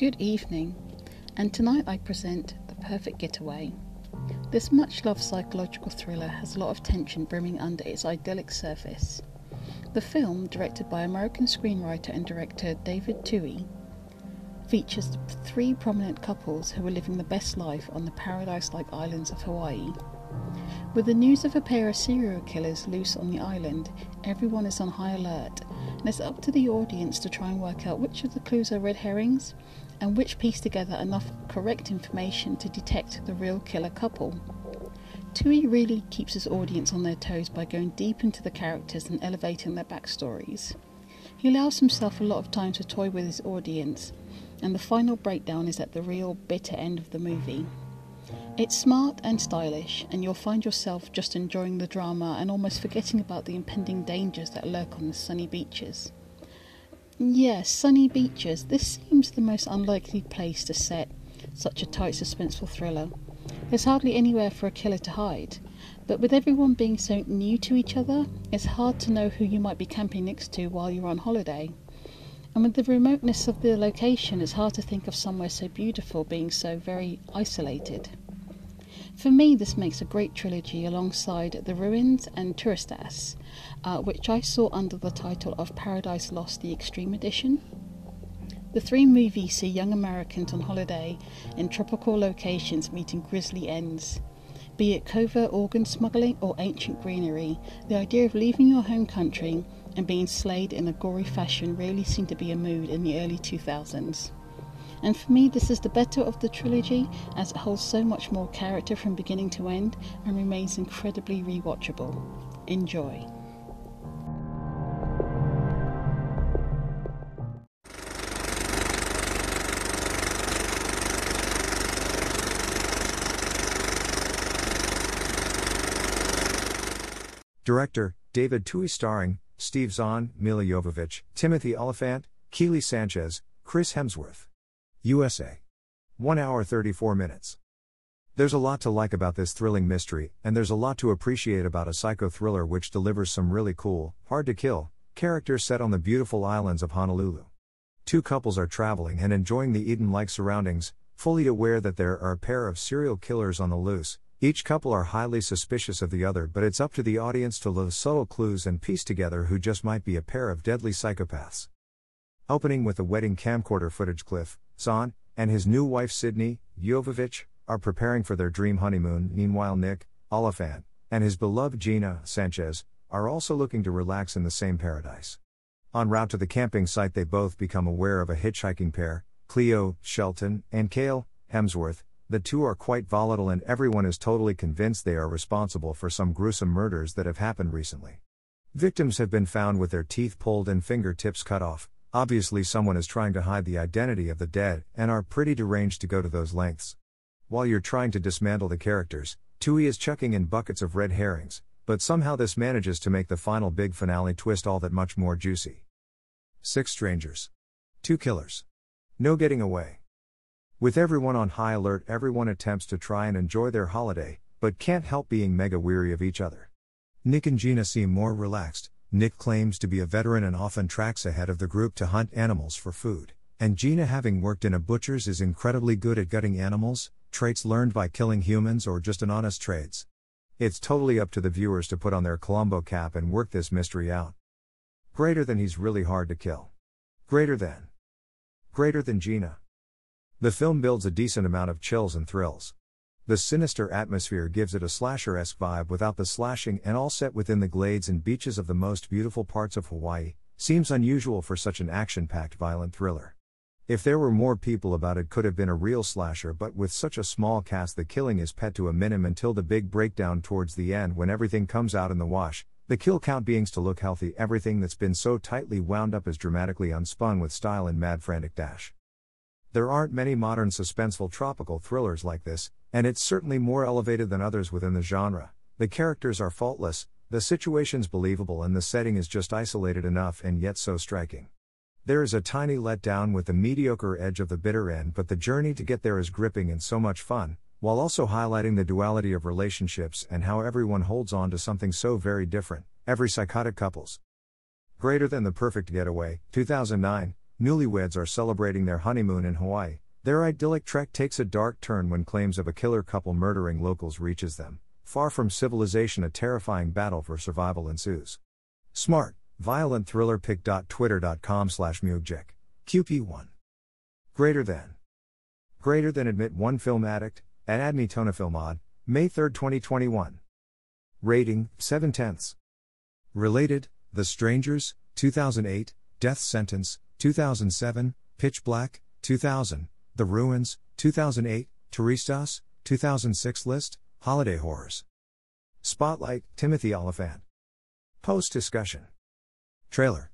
Good evening, and tonight I present The Perfect Getaway. This much loved psychological thriller has a lot of tension brimming under its idyllic surface. The film, directed by American screenwriter and director David Twohy, features three prominent couples who are living the best life on the paradise like islands of Hawaii. With the news of a pair of serial killers loose on the island, everyone is on high alert, and it's up to the audience to try and work out which of the clues are red herrings and which piece together enough correct information to detect the real killer couple. Twohy really keeps his audience on their toes by going deep into the characters and elevating their backstories. He allows himself a lot of time to toy with his audience, and the final breakdown is at the real bitter end of the movie. It's smart and stylish, and you'll find yourself just enjoying the drama and almost forgetting about the impending dangers that lurk on the sunny beaches. Yes, sunny beaches. This seems the most unlikely place to set such a tight, suspenseful thriller. There's hardly anywhere for a killer to hide, but with everyone being so new to each other, it's hard to know who you might be camping next to while you're on holiday. And with the remoteness of the location, it's hard to think of somewhere so beautiful being so very isolated. For me, this makes a great trilogy alongside The Ruins and Turistas, uh, which I saw under the title of Paradise Lost The Extreme Edition. The three movies see young Americans on holiday in tropical locations meeting grisly ends. Be it covert organ smuggling or ancient greenery, the idea of leaving your home country and being slayed in a gory fashion really seemed to be a mood in the early 2000s. And for me, this is the better of the trilogy as it holds so much more character from beginning to end and remains incredibly rewatchable. Enjoy. Director, David Twohy starring, Steve Zahn, Milla Jovovich, Timothy Olyphant, Kiele Sanchez, Chris Hemsworth. USA. 1 hour 34 minutes. There's a lot to like about this thrilling mystery, and there's a lot to appreciate about a psycho thriller which delivers some really cool, hard to kill, characters set on the beautiful islands of Honolulu. Two couples are traveling and enjoying the Eden like surroundings, fully aware that there are a pair of serial killers on the loose, each couple are highly suspicious of the other, but it's up to the audience to look subtle clues and piece together who just might be a pair of deadly psychopaths. Opening with the wedding camcorder footage, Cliff, Zahn, and his new wife Cydney, Jovovich, are preparing for their dream honeymoon. Meanwhile, Nick, Olyphant, and his beloved Gina, Sanchez, are also looking to relax in the same paradise. En route to the camping site, they both become aware of a hitchhiking pair, Cleo, Shelton, and Kale, Hemsworth, the two are quite volatile and everyone is totally convinced they are responsible for some gruesome murders that have happened recently. Victims have been found with their teeth pulled and fingertips cut off. Obviously, someone is trying to hide the identity of the dead and are pretty deranged to go to those lengths. While you're trying to dismantle the characters, Twohy is chucking in buckets of red herrings, but somehow this manages to make the final big finale twist all that much more juicy. Six strangers. Two killers. No getting away. With everyone on high alert, everyone attempts to try and enjoy their holiday, but can't help being mega weary of each other. Nick and Gina seem more relaxed. Nick claims to be a veteran and often tracks ahead of the group to hunt animals for food, and Gina, having worked in a butcher's, is incredibly good at gutting animals, traits learned by killing humans or just an honest trades. It's totally up to the viewers to put on their Columbo cap and work this mystery out. Greater than he's really hard to kill. Greater than. Greater than Gina. The film builds a decent amount of chills and thrills. The sinister atmosphere gives it a slasher esque vibe without the slashing and all set within the glades and beaches of the most beautiful parts of Hawaii, seems unusual for such an action packed violent thriller. If there were more people about it could have been a real slasher but with such a small cast the killing is pet to a minimum until the big breakdown towards the end when everything comes out in the wash, the kill count beings to look healthy everything that's been so tightly wound up is dramatically unspun with style and mad frantic dash. There aren't many modern suspenseful tropical thrillers like this, and it's certainly more elevated than others within the genre. The characters are faultless, the situation's believable, and the setting is just isolated enough and yet so striking. There is a tiny letdown with the mediocre edge of the bitter end, but the journey to get there is gripping and so much fun, while also highlighting the duality of relationships and how everyone holds on to something so very different, every psychotic couples. Greater than the Perfect Getaway, 2009, Newlyweds are celebrating their honeymoon in Hawaii. Their idyllic trek takes a dark turn when claims of a killer couple murdering locals reaches them. Far from civilization, a terrifying battle for survival ensues. Smart, violent thriller pic.twitter.com slash mugjik. QP1. Greater than. Greater than admit one film addict, add me Tonafilmod, May 3, 2021. Rating, 7 tenths. Related, The Strangers, 2008, Death Sentence, 2007, Pitch Black, 2000, The Ruins, 2008, Turistas, 2006 List, Holiday Horrors. Spotlight, Timothy Olyphant. Post discussion. Trailer.